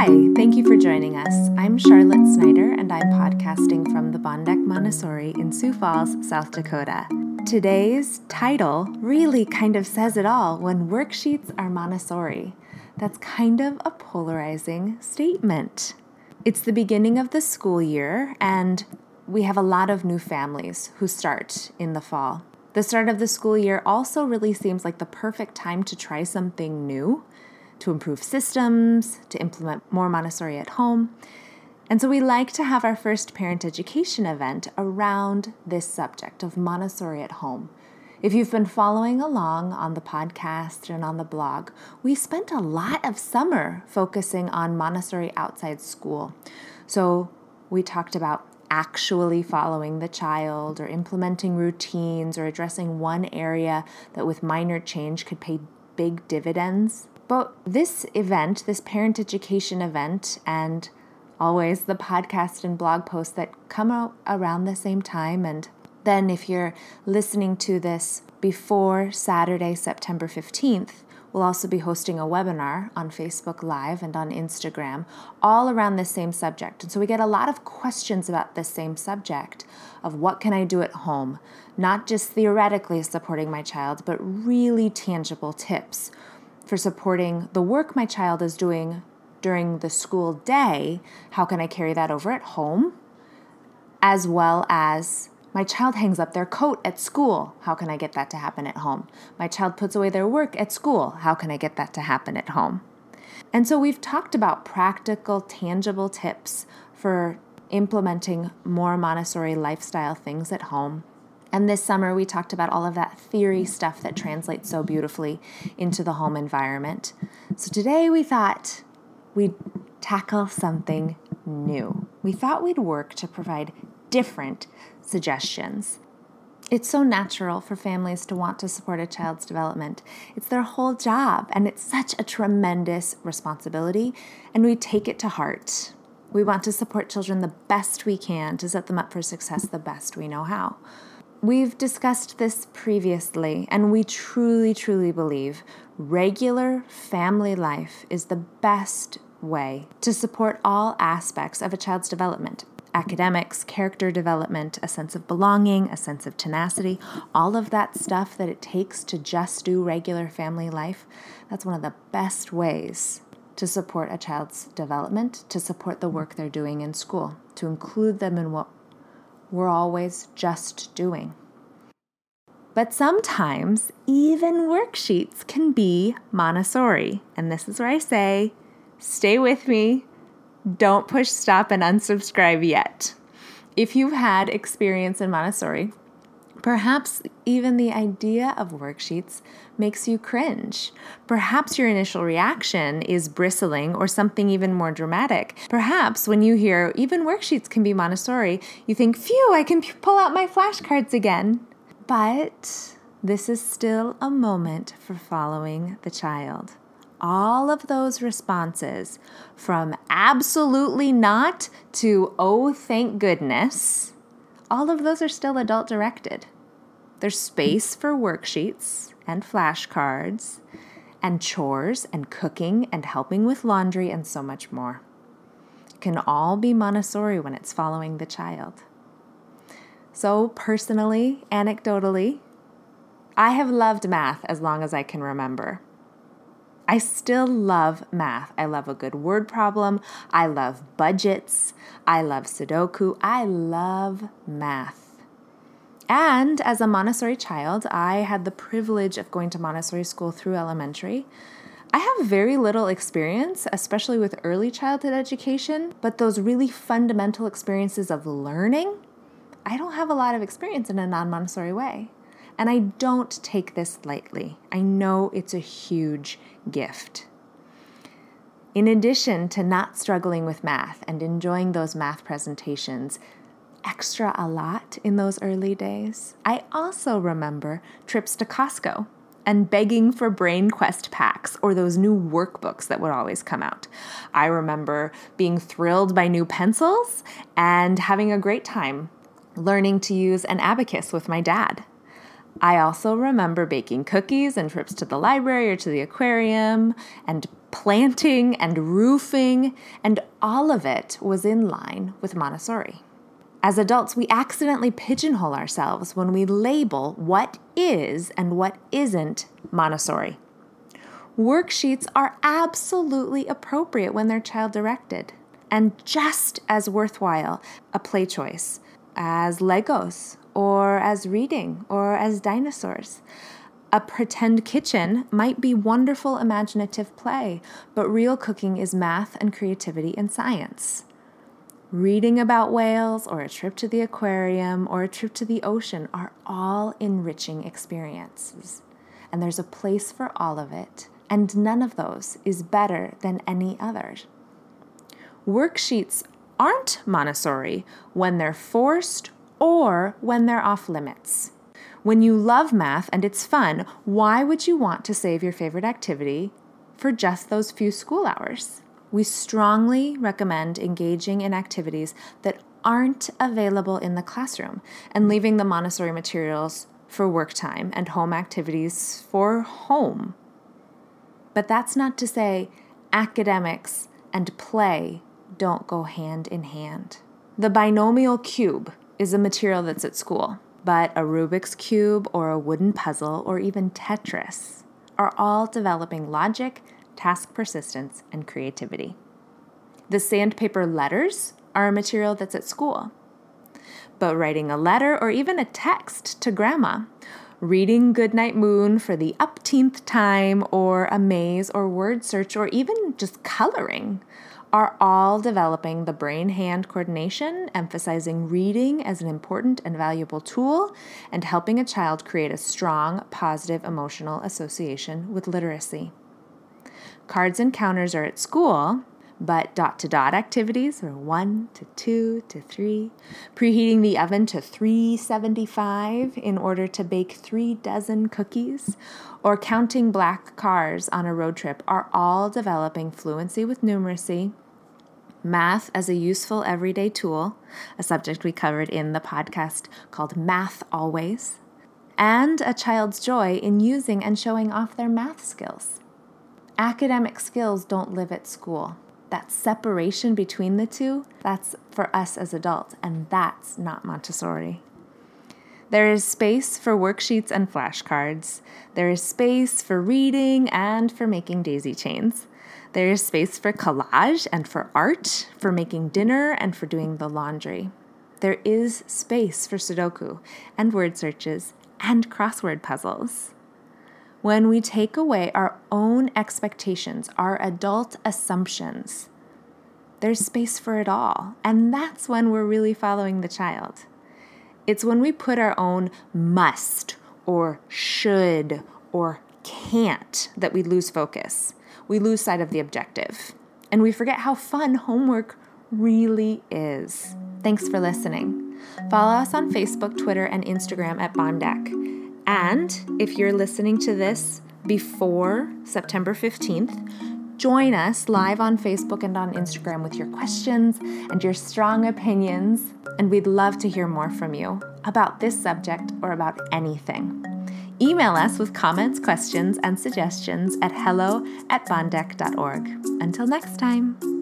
Hi, thank you for joining us. I'm Charlotte Snyder, and I'm podcasting from the Bondeck Montessori in Sioux Falls, South Dakota. Today's title really kind of says it all when worksheets are Montessori. That's kind of a polarizing statement. It's the beginning of the school year, and we have a lot of new families who start in the fall. The start of the school year also really seems like the perfect time to try something new, to improve systems, to implement more Montessori at home. And so we like to have our first parent education event around this subject of Montessori at home. If you've been following along on the podcast and on the blog, we spent a lot of summer focusing on Montessori outside school. So we talked about actually following the child or implementing routines or addressing one area that with minor change could pay big dividends. But this event, this parent education event, and always the podcast and blog posts that come out around the same time. And then, if you're listening to this before Saturday, September 15th, We'll also be hosting a webinar on Facebook Live and on Instagram, all around the same subject. And so we get a lot of questions about the same subject of what can I do at home, not just theoretically supporting my child, but really tangible tips for supporting the work my child is doing during the school day. How can I carry that over at home? As well as my child hangs up their coat at school. How can I get that to happen at home? My child puts away their work at school. How can I get that to happen at home? And so we've talked about practical, tangible tips for implementing more Montessori lifestyle things at home. And this summer, we talked about all of that theory stuff that translates so beautifully into the home environment. So today, we thought we'd tackle something new. We thought we'd work to provide different suggestions. It's so natural for families to want to support a child's development. It's their whole job, and it's such a tremendous responsibility, and we take it to heart. We want to support children the best we can to set them up for success the best we know how. We've discussed this previously, and we truly, truly believe regular family life is the best way to support all aspects of a child's development. Academics, character development, a sense of belonging, a sense of tenacity, all of that stuff that it takes to just do regular family life, that's one of the best ways to support a child's development, to support the work they're doing in school, to include them in what we're always just doing. But sometimes even worksheets can be Montessori. And this is where I say, stay with me, don't push stop and unsubscribe yet. If you've had experience in Montessori, Perhaps even the idea of worksheets makes you cringe. Perhaps your initial reaction is bristling or something even more dramatic. Perhaps when you hear even worksheets can be Montessori, you think, phew, I can pull out my flashcards again. But this is still a moment for following the child all of those responses from absolutely not to oh, thank goodness, all of those are still adult directed. There's space for worksheets and flashcards and chores and cooking and helping with laundry and so much more. It can all be Montessori when it's following the child. So, personally, anecdotally, I have loved math as long as I can remember. I still love math. I love a good word problem. I love budgets. I love Sudoku. I love math. And as a Montessori child, I had the privilege of going to Montessori school through elementary. I have very little experience, especially with early childhood education, but those really fundamental experiences of learning, I don't have a lot of experience in a non Montessori way. And I don't take this lightly. I know it's a huge gift. In addition to not struggling with math and enjoying those math presentations extra a lot in those early days, I also remember trips to Costco and begging for Brain Quest packs or those new workbooks that would always come out. I remember being thrilled by new pencils and having a great time learning to use an abacus with my dad. I also remember baking cookies and trips to the library or to the aquarium and planting and roofing, and all of it was in line with Montessori. As adults, we accidentally pigeonhole ourselves when we label what is and what isn't Montessori. Worksheets are absolutely appropriate when they're child directed and just as worthwhile a play choice as Legos or as reading or as dinosaurs. A pretend kitchen might be wonderful imaginative play, but real cooking is math and creativity and science. Reading about whales or a trip to the aquarium or a trip to the ocean are all enriching experiences. And there's a place for all of it, and none of those is better than any other. Worksheets aren't Montessori when they're forced or when they're off limits. When you love math and it's fun, why would you want to save your favorite activity for just those few school hours? We strongly recommend engaging in activities that aren't available in the classroom and leaving the Montessori materials for work time and home activities for home. But that's not to say academics and play don't go hand in hand. The binomial cube is a material that's at school but a Rubik's Cube or a wooden puzzle or even Tetris are all developing logic, task persistence, and creativity. The sandpaper letters are a material that's at school. But writing a letter or even a text to grandma, reading Goodnight Moon for the upteenth time, or a maze or word search, or even just coloring are all developing the brain hand coordination, emphasizing reading as an important and valuable tool, and helping a child create a strong, positive emotional association with literacy. Cards and counters are at school, but dot to dot activities are 1 to 2 to 3. Preheating the oven to 375 in order to bake three dozen cookies, or counting black cars on a road trip are all developing fluency with numeracy Math as a useful everyday tool, a subject we covered in the podcast called Math Always, and a child's joy in using and showing off their math skills. Academic skills don't live at school. That separation between the two, that's for us as adults, and that's not Montessori. There is space for worksheets and flashcards. There is space for reading and for making daisy chains. There is space for collage and for art, for making dinner and for doing the laundry. There is space for Sudoku and word searches and crossword puzzles. When we take away our own expectations, our adult assumptions, there's space for it all. And that's when we're really following the child. It's when we put our own must or should or can't that we lose focus we lose sight of the objective and we forget how fun homework really is. Thanks for listening. Follow us on Facebook, Twitter, and Instagram at Bondeck. And if you're listening to this before September 15th, join us live on Facebook and on Instagram with your questions and your strong opinions. And we'd love to hear more from you about this subject or about anything. Email us with comments, questions, and suggestions at hello at bondeck.org. Until next time.